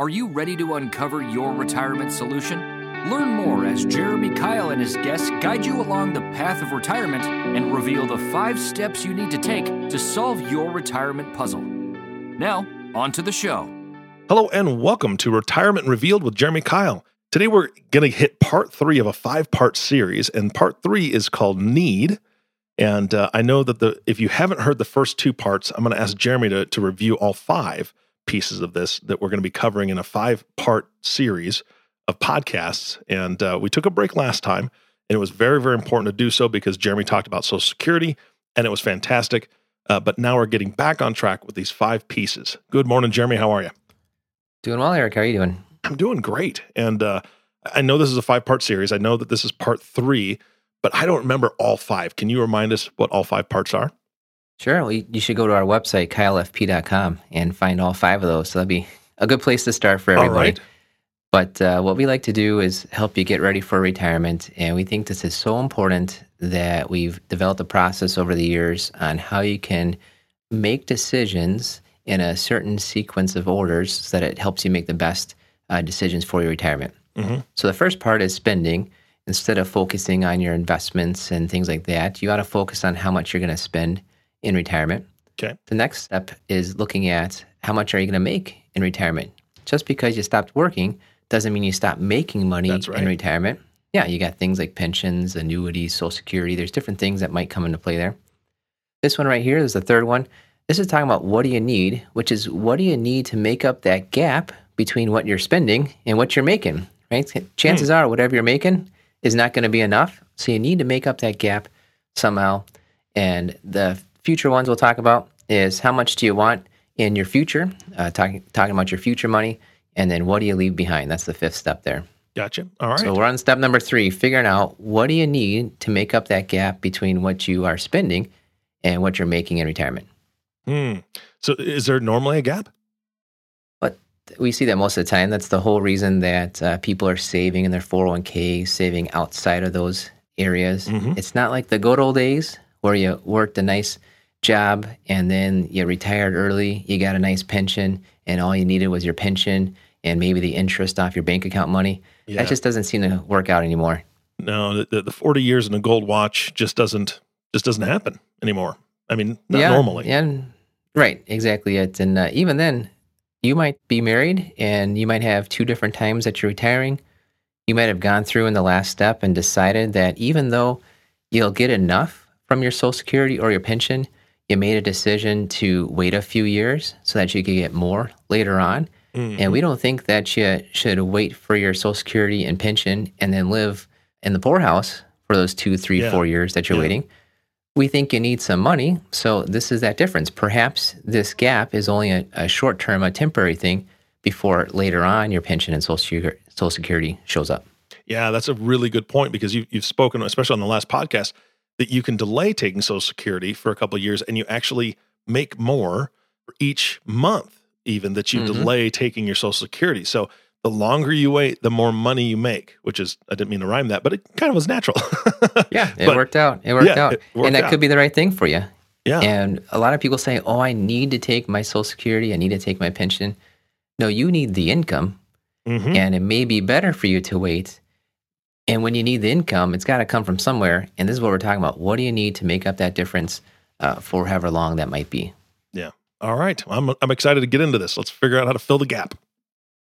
Are you ready to uncover your retirement solution? Learn more as Jeremy Kyle and his guests guide you along the path of retirement and reveal the five steps you need to take to solve your retirement puzzle. Now, on to the show. Hello and welcome to Retirement Revealed with Jeremy Kyle. Today we're going to hit part three of a five part series, and part three is called Need. And uh, I know that the if you haven't heard the first two parts, I'm going to ask Jeremy to, to review all five pieces of this that we're going to be covering in a five part series of podcasts. And uh, we took a break last time, and it was very, very important to do so because Jeremy talked about Social Security, and it was fantastic. Uh, but now we're getting back on track with these five pieces. Good morning, Jeremy. How are you? Doing well, Eric. How are you doing? I'm doing great. And uh, I know this is a five part series. I know that this is part three but I don't remember all five. Can you remind us what all five parts are? Sure. Well, you should go to our website, kylefp.com, and find all five of those. So that'd be a good place to start for everybody. Right. But uh, what we like to do is help you get ready for retirement. And we think this is so important that we've developed a process over the years on how you can make decisions in a certain sequence of orders so that it helps you make the best uh, decisions for your retirement. Mm-hmm. So the first part is spending instead of focusing on your investments and things like that, you got to focus on how much you're going to spend in retirement. Okay. The next step is looking at how much are you going to make in retirement. Just because you stopped working doesn't mean you stop making money right. in retirement. Yeah, you got things like pensions, annuities, social security. There's different things that might come into play there. This one right here is the third one. This is talking about what do you need, which is what do you need to make up that gap between what you're spending and what you're making, right? Chances hmm. are whatever you're making, is not going to be enough. So you need to make up that gap somehow. And the future ones we'll talk about is how much do you want in your future, uh, talking, talking about your future money, and then what do you leave behind? That's the fifth step there. Gotcha. All right. So we're on step number three, figuring out what do you need to make up that gap between what you are spending and what you're making in retirement. Hmm. So is there normally a gap? But we see that most of the time. That's the whole reason that uh, people are saving in their 401k, saving outside of those areas. Mm-hmm. It's not like the good old days where you worked a nice job and then you retired early, you got a nice pension, and all you needed was your pension and maybe the interest off your bank account money. Yeah. That just doesn't seem to work out anymore. No, the, the 40 years in a gold watch just doesn't just doesn't happen anymore. I mean, not yeah, normally. Yeah, right, exactly it. And uh, even then, you might be married and you might have two different times that you're retiring. You might have gone through in the last step and decided that even though you'll get enough from your Social Security or your pension, you made a decision to wait a few years so that you could get more later on. Mm-hmm. And we don't think that you should wait for your Social Security and pension and then live in the poorhouse for those two, three, yeah. four years that you're yeah. waiting we think you need some money. So this is that difference. Perhaps this gap is only a, a short term, a temporary thing before later on your pension and social, social security shows up. Yeah, that's a really good point because you, you've spoken, especially on the last podcast, that you can delay taking Social Security for a couple of years and you actually make more for each month, even that you mm-hmm. delay taking your Social Security. So the longer you wait, the more money you make, which is, I didn't mean to rhyme that, but it kind of was natural. yeah, it but, worked out. It worked yeah, out. It worked and that out. could be the right thing for you. Yeah. And a lot of people say, oh, I need to take my Social Security, I need to take my pension. No, you need the income. Mm-hmm. And it may be better for you to wait. And when you need the income, it's got to come from somewhere. And this is what we're talking about. What do you need to make up that difference uh, for however long that might be? Yeah. All right. I'm, I'm excited to get into this. Let's figure out how to fill the gap.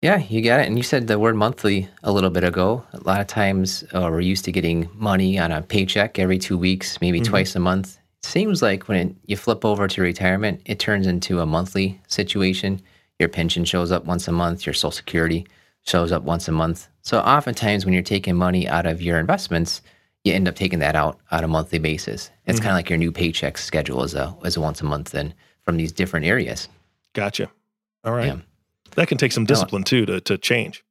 Yeah, you got it. And you said the word monthly a little bit ago. A lot of times uh, we're used to getting money on a paycheck every two weeks, maybe mm-hmm. twice a month. It seems like when it, you flip over to retirement, it turns into a monthly situation. Your pension shows up once a month, your Social Security shows up once a month. So oftentimes when you're taking money out of your investments, you end up taking that out on a monthly basis. It's mm-hmm. kind of like your new paycheck schedule as a as a once a month then from these different areas. Gotcha. All right. Yeah that can take some discipline too to to change.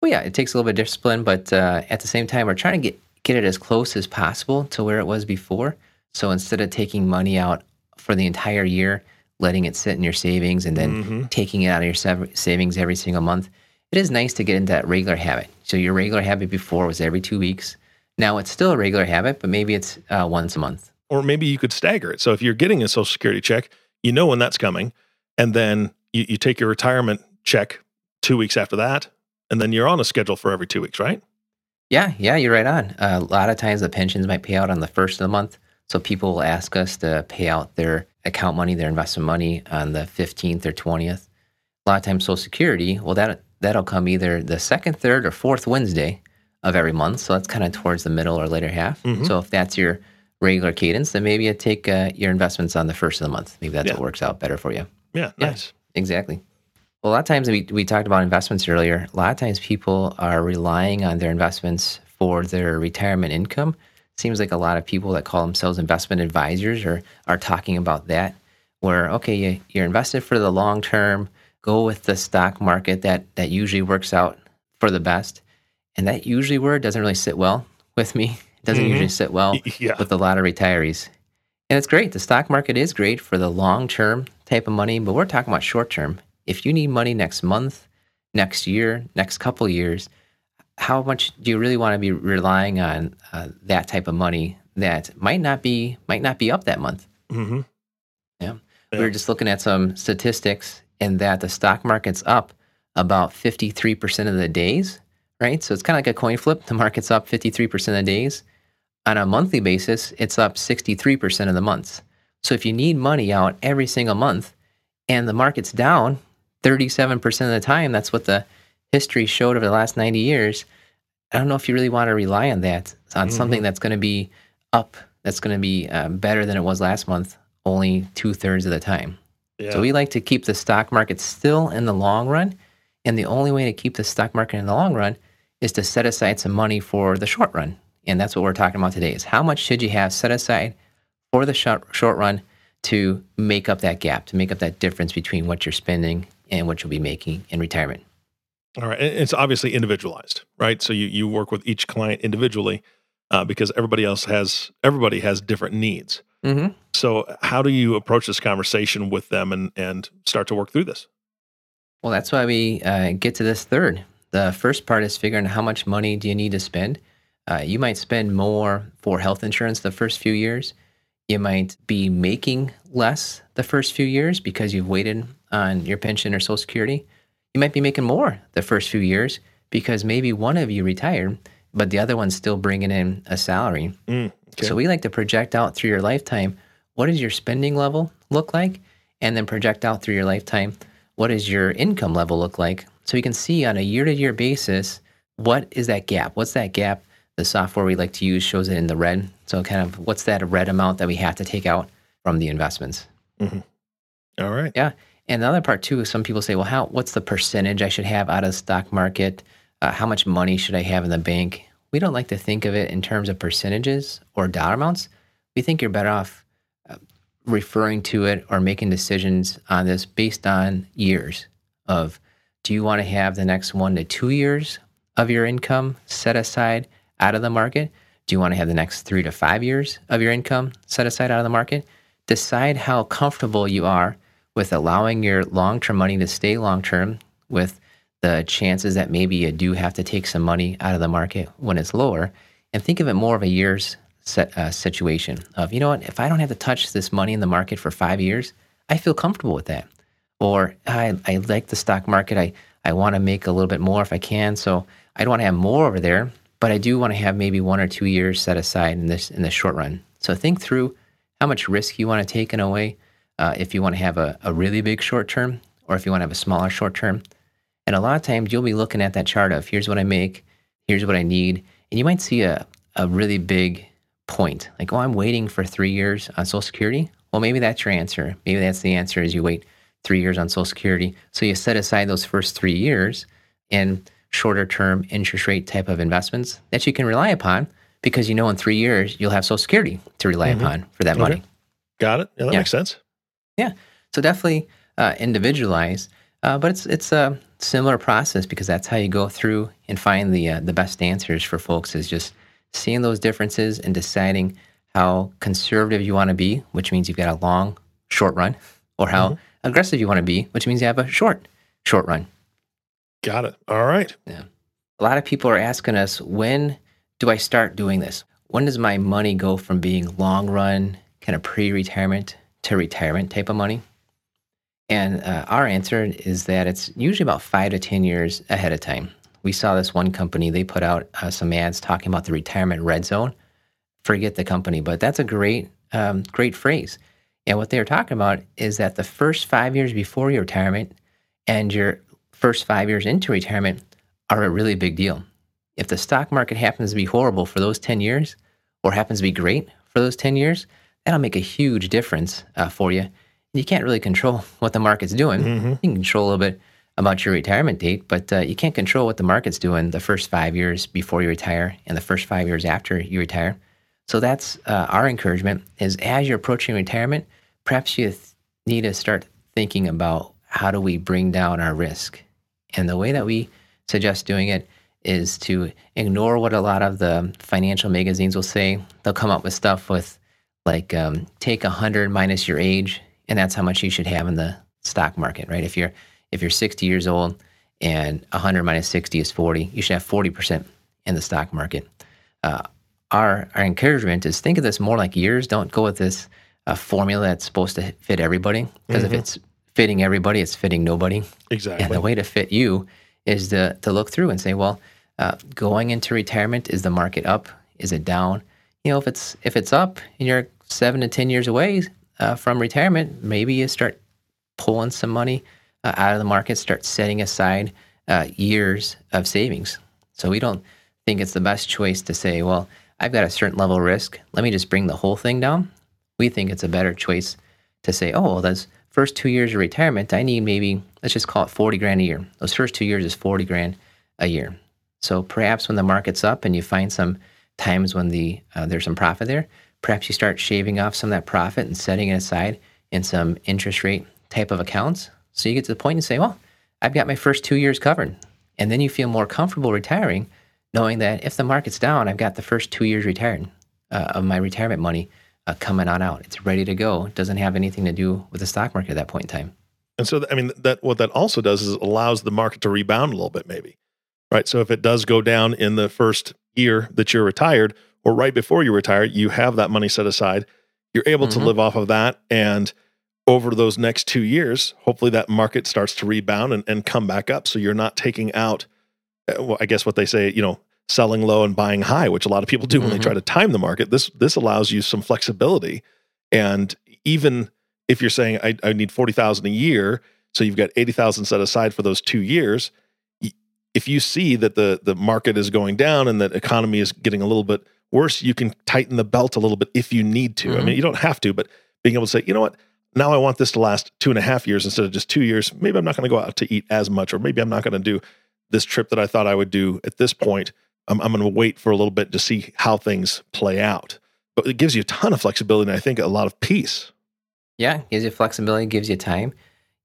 Well, yeah, it takes a little bit of discipline, but uh, at the same time, we're trying to get get it as close as possible to where it was before. So instead of taking money out for the entire year, letting it sit in your savings, and then mm-hmm. taking it out of your savings every single month, it is nice to get into that regular habit. So your regular habit before was every two weeks. Now it's still a regular habit, but maybe it's uh, once a month. Or maybe you could stagger it. So if you're getting a Social Security check, you know when that's coming, and then you, you take your retirement check two weeks after that, and then you're on a schedule for every two weeks, right? Yeah, yeah, you're right on. Uh, a lot of times the pensions might pay out on the first of the month. So people will ask us to pay out their account money, their investment money on the 15th or 20th. A lot of times Social Security, well, that, that'll come either the second, third, or fourth Wednesday of every month. So that's kind of towards the middle or later half. Mhm. So if that's your regular cadence, then maybe you take uh, your investments on the first of the month. Maybe that's Yeah. what works out better for you. Yeah, Yeah. nice. Exactly. Well, a lot of times we, we talked about investments earlier. A lot of times people are relying on their investments for their retirement income. Seems like a lot of people that call themselves investment advisors are, are talking about that, where, okay, you, you're invested for the long term, go with the stock market that, that usually works out for the best. And that usually word doesn't really sit well with me. It doesn't Mhm. usually sit well Yeah. with a lot of retirees. And it's great. The stock market is great for the long term type of money, but we're talking about short term. If you need money next month, next year, next couple years, how much do you really want to be relying on uh, that type of money that might not be might not be up that month? hmm Yeah. Yeah. We were just looking at some statistics and that the stock market's up about 53% of the days, right? So it's kind of like a coin flip. The market's up 53% of the days. On a monthly basis, it's up 63% of the months. So if you need money out every single month and the market's down 37% of the time, that's what the history showed over the last 90 years. I don't know if you really want to rely on that, on something that's going to be up, that's going to be uh, better than it was last month, only two thirds of the time. Yeah. So we like to keep the stock market still in the long run. And the only way to keep the stock market in the long run is to set aside some money for the short run. And that's what we're talking about today is how much should you have set aside for the short, short run to make up that gap, to make up that difference between what you're spending and what you'll be making in retirement. All right. And It's obviously individualized, right? So you, you work with each client individually uh, because everybody else has, everybody has different needs. Mm-hmm. So how do you approach this conversation with them and, and start to work through this? Well, that's why we uh, get to this third. The first part is figuring how much money do you need to spend. Uh, you might spend more for health insurance the first few years. You might be making less the first few years because you've waited on your pension or Social Security. You might be making more the first few years because maybe one of you retired, but the other one's still bringing in a salary. Mm, okay. So we like to project out through your lifetime what does your spending level look like, and then project out through your lifetime what does your income level look like. So you can see on a year to year basis what is that gap? What's that gap? The software we like to use shows it in the red. So kind of what's that red amount that we have to take out from the investments. All right. Yeah. And the other part too is some people say, well, how what's the percentage I should have out of the stock market? Uh, how much money should I have in the bank? We don't like to think of it in terms of percentages or dollar amounts. We think you're better off uh, referring to it or making decisions on this based on years of do you want to have the next one to two years of your income set aside out of the market? Do you want to have the next three to five years of your income set aside out of the market? Decide how comfortable you are with allowing your long term money to stay long term with the chances that maybe you do have to take some money out of the market when it's lower. And think of it more of a year's set, uh, situation of, you know what, if I don't have to touch this money in the market for five years, I feel comfortable with that. Or I, I like the stock market. I, I want to make a little bit more if I can. So I don't want to have more over there, but I do want to have maybe one or two years set aside in this in the short run. So think through how much risk you want to take in a way. Uh, if you want to have a, a really big short term, or if you want to have a smaller short term. And a lot of times you'll be looking at that chart of here's what I make, here's what I need, and you might see a, a really big point like, oh, I'm waiting for three years on Social Security. Well, maybe that's your answer. Maybe that's the answer is you wait three years on Social Security. So you set aside those first three years in shorter term interest rate type of investments that you can rely upon because you know in three years you'll have Social Security to rely Mhm. upon for that Okay. money. Got it. Yeah, that Yeah. makes sense. So definitely uh, individualize, uh, but it's it's a similar process because that's how you go through and find the uh, the best answers for folks is just seeing those differences and deciding how conservative you want to be, which means you've got a long short run, or how aggressive you want to be, which means you have a short short run. Got it. All right. Yeah. A lot of people are asking us, when do I start doing this? When does my money go from being long run, kind of pre retirement to retirement type of money? And uh, our answer is that it's usually about five to 10 years ahead of time. We saw this one company, they put out uh, some ads talking about the retirement red zone. Forget the company, but that's a great, um, great phrase. And what they were talking about is that the first five years before your retirement and your first five years into retirement are a really big deal. If the stock market happens to be horrible for those 10 years or happens to be great for those 10 years, that'll make a huge difference uh, for you. You can't really control what the market's doing. Mm-hmm. You can control a little bit about your retirement date, but uh, you can't control what the market's doing the first five years before you retire and the first five years after you retire. So that's uh, our encouragement is as you're approaching retirement, perhaps you th- need to start thinking about how do we bring down our risk. And the way that we suggest doing it is to ignore what a lot of the financial magazines will say. They'll come up with stuff with like um, take 100 minus your age, and that's how much you should have in the stock market, right? If you're if you're 60 years old and 100 minus 60 is 40, you should have 40% in the stock market. Uh, our our encouragement is think of this more like years. Don't go with this uh, formula that's supposed to fit everybody because Mm-hmm. if it's fitting everybody, it's fitting nobody. Exactly. And the way to fit you is to, to look through and say, well, uh, going into retirement, is the market up? Is it down? You know, if it's if it's up and you're seven to ten years away uh, from retirement, maybe you start pulling some money uh, out of the market, start setting aside uh, years of savings. So we don't think it's the best choice to say, well, I've got a certain level of risk. Let me just bring the whole thing down. We think it's a better choice to say, oh, well, those first two years of retirement, I need maybe, let's just call it 40 grand a year. Those first two years is 40 grand a year. So perhaps when the market's up and you find some times when the uh, there's some profit there, perhaps you start shaving off some of that profit and setting it aside in some interest rate type of accounts. So you get to the point and say, well, I've got my first two years covered. And then you feel more comfortable retiring, knowing that if the market's down, I've got the first two years retired uh, of my retirement money uh, coming on out. It's ready to go. It doesn't have anything to do with the stock market at that point in time. And so, I mean, that what that also does is allows the market to rebound a little bit, maybe, right? So if it does go down in the first year that you're retired, or right before you retire, you have that money set aside. You're able to Mhm. live off of that, and over those next two years, hopefully that market starts to rebound and, and come back up. So you're not taking out, uh, well, I guess what they say, you know, selling low and buying high, which a lot of people do when they Mhm. try to time the market. This this allows you some flexibility, and even if you're saying I, I need forty thousand a year, so you've got eighty thousand set aside for those two years. If you see that the the market is going down and that economy is getting a little bit worse, you can tighten the belt a little bit if you need to. I Mhm. mean, you don't have to, but being able to say, you know what, now I want this to last two and a half years instead of just two years. Maybe I'm not going to go out to eat as much, or maybe I'm not going to do this trip that I thought I would do at this point. I'm, I'm going to wait for a little bit to see how things play out. But it gives you a ton of flexibility and I think a lot of peace. Yeah, gives you flexibility, gives you time.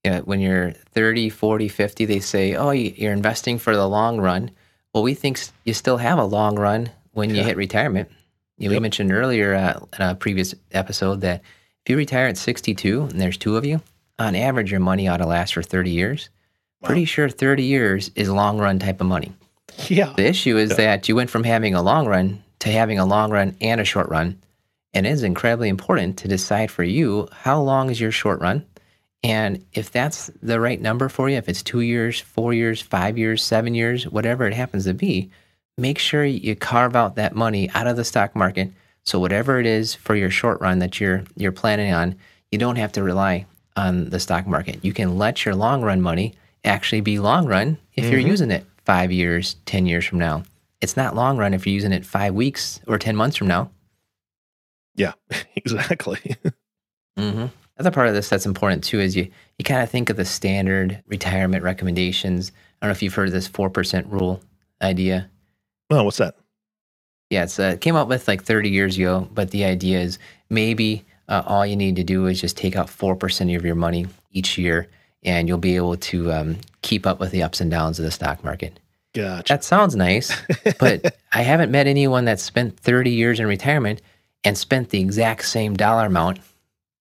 Yeah, when you're 30, 40, 50, they say, oh, you- you're investing for the long run. Well, we think you still have a long run when you hit retirement. You know, We mentioned earlier uh, in a previous episode that if you retire at 62 and there's two of you, on average, your money ought to last for 30 years. Wow. Pretty sure 30 years is long run type of money. Yeah. The issue is Yeah. that you went from having a long run to having a long run and a short run. And it is incredibly important to decide for you how long is your short run. And if that's the right number for you, if it's two years, four years, five years, seven years, whatever it happens to be, make sure you carve out that money out of the stock market. So whatever it is for your short run that you're you're planning on, you don't have to rely on the stock market. You can let your long run money actually be long run if you're Mhm. using it five years, ten years from now. It's not long run if you're using it five weeks or ten months from now. Yeah, exactly. Mm-hmm. Other part of this that's important too is you you kind of think of the standard retirement recommendations. I don't know if you've heard of this four percent rule idea. oh, what's that? Yeah, it's uh, it came up with like 30 years ago, but the idea is maybe uh, all you need to do is just take out four percent of your money each year, and you'll be able to um, keep up with the ups and downs of the stock market. Gotcha. That sounds nice, but I haven't met anyone that spent 30 years in retirement and spent the exact same dollar amount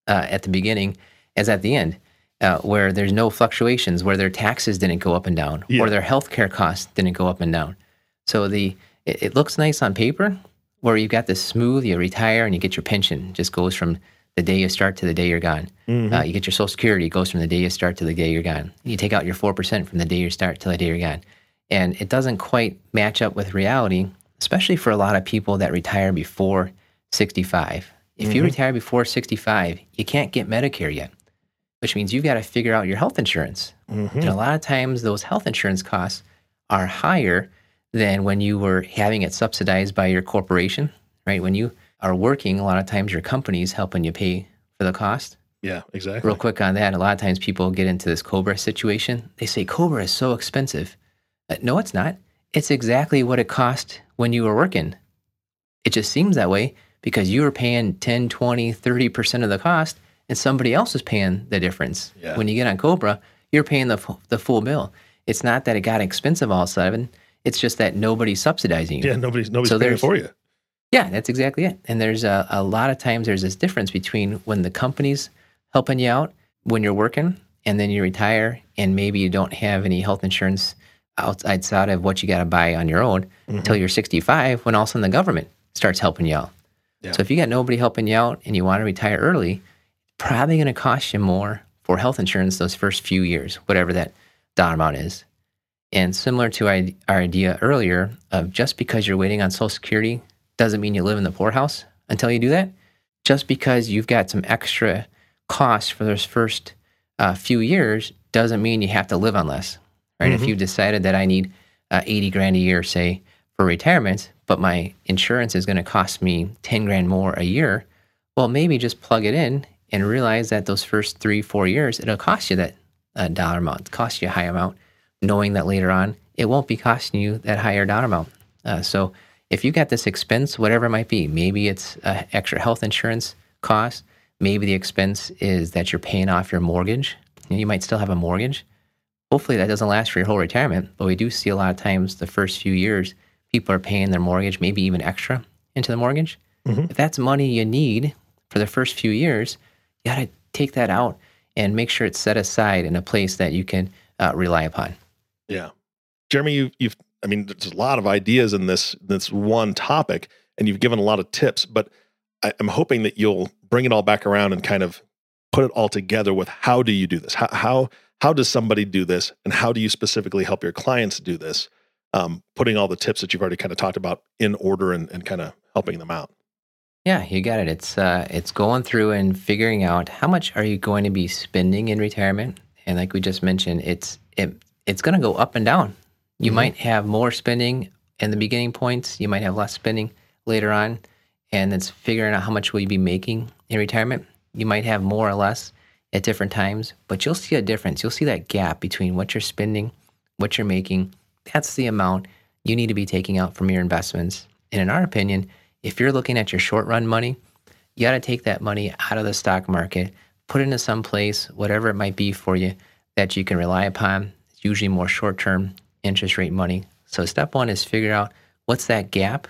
uh, at the beginning as at the end, uh, where there's no fluctuations, where their taxes didn't go up and down, Yeah. or their healthcare costs didn't go up and down. So the it, it looks nice on paper, where you've got this smooth, you retire and you get your pension, It just goes from the day you start to the day you're gone. Mhm. Uh, you get your Social Security, it goes from the day you start to the day you're gone. You take out your 4% from the day you start to the day you're gone. And it doesn't quite match up with reality, especially for a lot of people that retire before 65. If you retire before 65, you can't get Medicare yet, which means you've got to figure out your health insurance. Mhm. And a lot of times, those health insurance costs are higher than when you were having it subsidized by your corporation, right? When you are working, a lot of times your company's helping you pay for the cost. Yeah, exactly. Real quick on that, a lot of times people get into this Cobra situation. They say Cobra is so expensive. Uh, no, it's not. It's exactly what it cost when you were working. It just seems that way because you were paying 10, 20, 30% of the cost and somebody else is paying the difference. Yeah. When you get on Cobra, you're paying the, fu- the full bill. It's not that it got expensive all of a sudden. It's just that nobody's subsidizing you. Yeah, nobody's nobody's So paying for you. Yeah, that's exactly it. And there's a, a lot of times there's this difference between when the company's helping you out when you're working and then you retire and maybe you don't have any health insurance out- outside of what you got to buy on your own mm-hmm. until you're 65 when all of a sudden the government starts helping you out. Yeah. So if you got nobody helping you out and you want to retire early, probably going to cost you more for health insurance those first few years, whatever that dollar amount is. And similar to our idea earlier of just because you're waiting on Social Security doesn't mean you live in the poorhouse until you do that. Just because you've got some extra costs for those first uh, few years doesn't mean you have to live on less, right? If you've decided that I need uh, 80 grand a year, say, for retirement, but my insurance is going to cost me 10 grand more a year, well, maybe just plug it in and realize that those first three, four years, it'll cost you that uh, dollar amount, cost you a high amount, knowing that later on it won't be costing you that higher dollar amount. Uh, so if you got this expense, whatever it might be, maybe it's extra health insurance cost, maybe the expense is that you're paying off your mortgage. You might still have a mortgage. Hopefully that doesn't last for your whole retirement, but we do see a lot of times the first few years people are paying their mortgage, maybe even extra into the mortgage. If that's money you need for the first few years, you got to take that out and make sure it's set aside in a place that you can uh, rely upon. Yeah, Jeremy, you, you've I mean, there's a lot of ideas in this this one topic, and you've given a lot of tips. But I, I'm hoping that you'll bring it all back around and kind of put it all together with how do you do this? How how how does somebody do this, and how do you specifically help your clients do this? Um, putting all the tips that you've already kind of talked about in order and, and kind of helping them out. Yeah, you got it. It's uh, it's going through and figuring out how much are you going to be spending in retirement, and like we just mentioned, it's it it's going to go up and down. You Mhm. might have more spending in the beginning points. You might have less spending later on, and it's figuring out how much will you be making in retirement. You might have more or less at different times, but you'll see a difference. You'll see that gap between what you're spending, what you're making. That's the amount you need to be taking out from your investments. And in our opinion, if you're looking at your short run money, you got to take that money out of the stock market, put it into some place, whatever it might be for you, that you can rely upon. It's usually more short term interest rate money. So, step one is figure out what's that gap.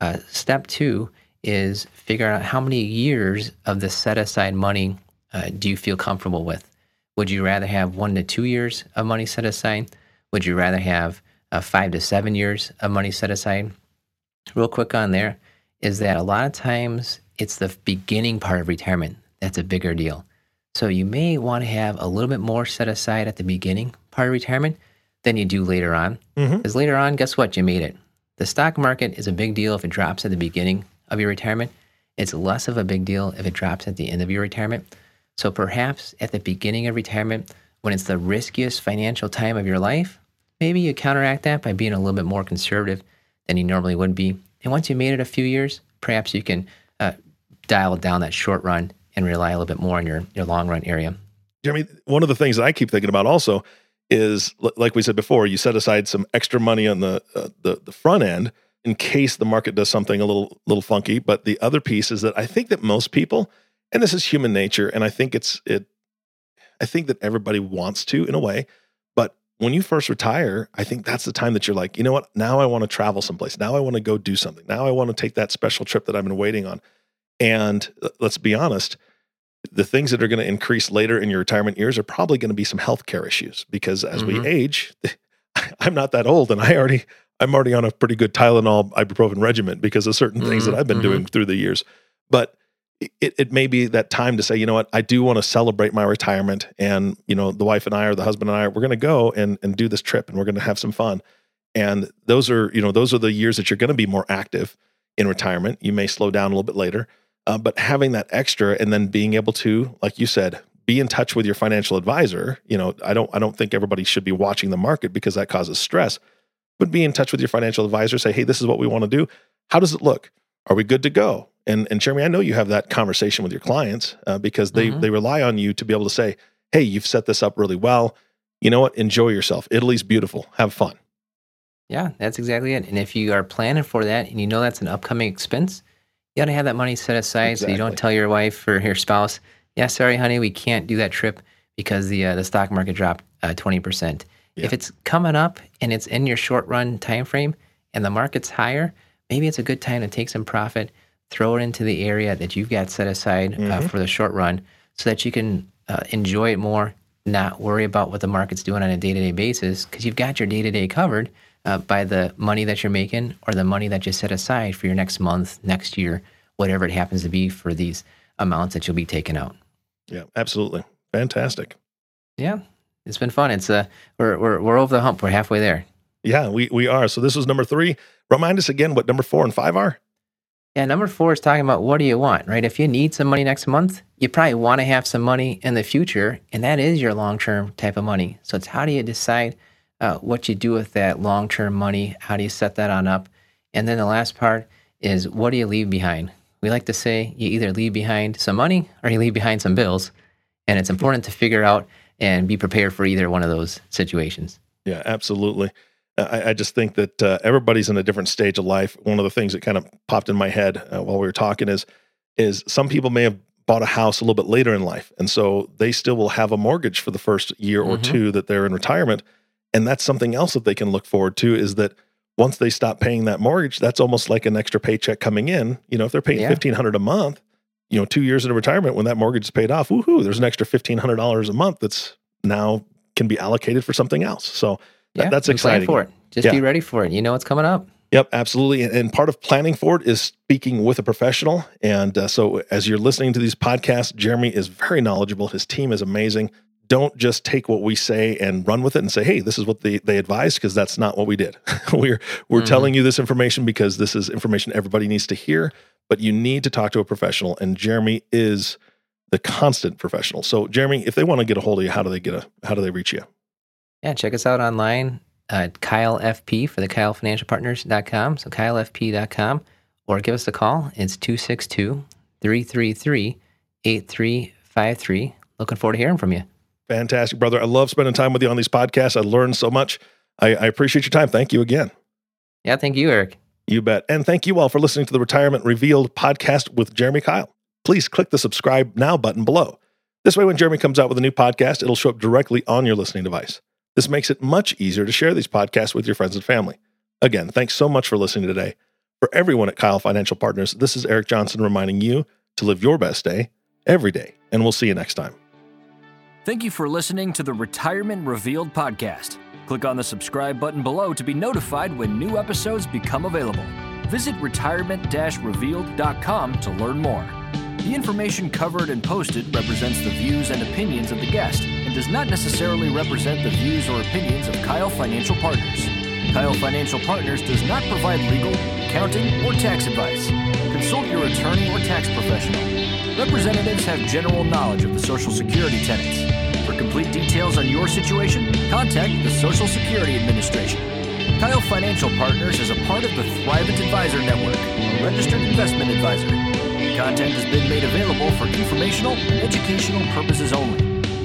Uh, step two is figure out how many years of the set aside money uh, do you feel comfortable with. Would you rather have one to two years of money set aside? Would you rather have uh, five to seven years of money set aside? Real quick on there is that a lot of times it's the beginning part of retirement that's a bigger deal. So you may want to have a little bit more set aside at the beginning part of retirement than you do later on. Because later on, guess what? You made it. The stock market is a big deal if it drops at the beginning of your retirement. It's less of a big deal if it drops at the end of your retirement. So perhaps at the beginning of retirement, when it's the riskiest financial time of your life, maybe you counteract that by being a little bit more conservative than you normally would be. And once you made it a few years, perhaps you can uh, dial down that short run and rely a little bit more on your, your long run area. Jeremy, one of the things that I keep thinking about also is, like we said before, you set aside some extra money on the uh, the, the front end in case the market does something a little little funky. But the other piece is that I think that most people, and this is human nature, and I think it's it, I think that everybody wants to in a way, when you first retire, I think that's the time that you're like, you know what? Now I want to travel someplace. Now I want to go do something. Now I want to take that special trip that I've been waiting on. And uh, let's be honest, the things that are going to increase later in your retirement years are probably going to be some healthcare issues because as Mhm. we age, I'm not that old and I already I'm already on a pretty good Tylenol ibuprofen regimen because of certain things that Mhm, I've been mhm. doing through the years. But it, it may be that time to say, you know what, I do want to celebrate my retirement. And, you know, the wife and I or the husband and I, we're going to go and, and do this trip and we're going to have some fun. And those are, you know, those are the years that you're going to be more active in retirement. You may slow down a little bit later, uh, but having that extra and then being able to, like you said, be in touch with your financial advisor. You know, I don't, I don't think everybody should be watching the market because that causes stress, but be in touch with your financial advisor. Say, hey, this is what we want to do. How does it look? Are we good to go? And and Jeremy, I know you have that conversation with your clients uh, because they mm-hmm. they rely on you to be able to say, "Hey, you've set this up really well. You know what? Enjoy yourself. Italy's beautiful. Have fun." Yeah, that's exactly it. And if you are planning for that and you know that's an upcoming expense, you got to have that money set aside exactly. so you don't tell your wife or your spouse, "Yeah, sorry, honey, we can't do that trip because the uh, the stock market dropped uh, twenty uh, percent." Yeah. If it's coming up and it's in your short run time frame and the market's higher, maybe it's a good time to take some profit throw it into the area that you've got set aside uh, mm-hmm. uh, for the short run so that you can uh, enjoy it more, not worry about what the market's doing on a day to day basis because you've got your day to day covered uh, by the money that you're making or the money that you set aside for your next month, next year, whatever it happens to be for these amounts that you'll be taking out. Yeah, absolutely. Fantastic. Yeah, it's been fun. It's uh, we're, we're, we're over the hump. We're halfway there. Yeah, we, we are. So this was number three. Remind us again what number four and five are. Yeah, number four is talking about what do you want, right? If you need some money next month, you probably want to have some money in the future, and that is your long term type of money. So it's how do you decide uh, what you do with that long term money? How do you set that on up? And then the last part is what do you leave behind? We like to say you either leave behind some money or you leave behind some bills. And it's important to figure out and be prepared for either one of those situations. Yeah, absolutely. I, I just think that uh, everybody's in a different stage of life. One of the things that kind of popped in my head uh, while we were talking is is some people may have bought a house a little bit later in life, and so they still will have a mortgage for the first year or mm-hmm. two that they're in retirement, and that's something else that they can look forward to. Is that once they stop paying that mortgage, that's almost like an extra paycheck coming in. You know, if they're paying yeah. fifteen hundred a month, you know, two years into retirement when that mortgage is paid off, woohoo! There's an extra fifteen hundred dollars a month that's now can be allocated for something else. So yeah, that's exciting. for it. Just yeah. be ready for it. You know what's coming up. Yep, absolutely. And part of planning for it is speaking with a professional. And uh, so, as you're listening to these podcasts, Jeremy is very knowledgeable. His team is amazing. Don't just take what we say and run with it and say, "Hey, this is what they they advised," because that's not what we did. we're we're mm-hmm. telling you this information because this is information everybody needs to hear. But you need to talk to a professional, and Jeremy is the constant professional. So, Jeremy, if they want to get a hold of you, how do they get a how do they reach you? Yeah, check us out online at Kyle FP for the KyleFinancialPartners.com. So KyleFP.com or give us a call. It's 262 333 8353. Looking forward to hearing from you. Fantastic, brother. I love spending time with you on these podcasts. I learned so much. I, I appreciate your time. Thank you again. Yeah, thank you, Eric. You bet. And thank you all for listening to the Retirement Revealed podcast with Jeremy Kyle. Please click the subscribe now button below. This way, when Jeremy comes out with a new podcast, it'll show up directly on your listening device. This makes it much easier to share these podcasts with your friends and family. Again, thanks so much for listening today. For everyone at Kyle Financial Partners, this is Eric Johnson reminding you to live your best day every day, and we'll see you next time. Thank you for listening to the Retirement Revealed podcast. Click on the subscribe button below to be notified when new episodes become available. Visit retirement revealed.com to learn more. The information covered and posted represents the views and opinions of the guest does not necessarily represent the views or opinions of Kyle Financial Partners. Kyle Financial Partners does not provide legal, accounting, or tax advice. Consult your attorney or tax professional. Representatives have general knowledge of the Social Security tenets. For complete details on your situation, contact the Social Security Administration. Kyle Financial Partners is a part of the Thrivent Advisor Network, a registered investment advisor. Content has been made available for informational educational purposes only.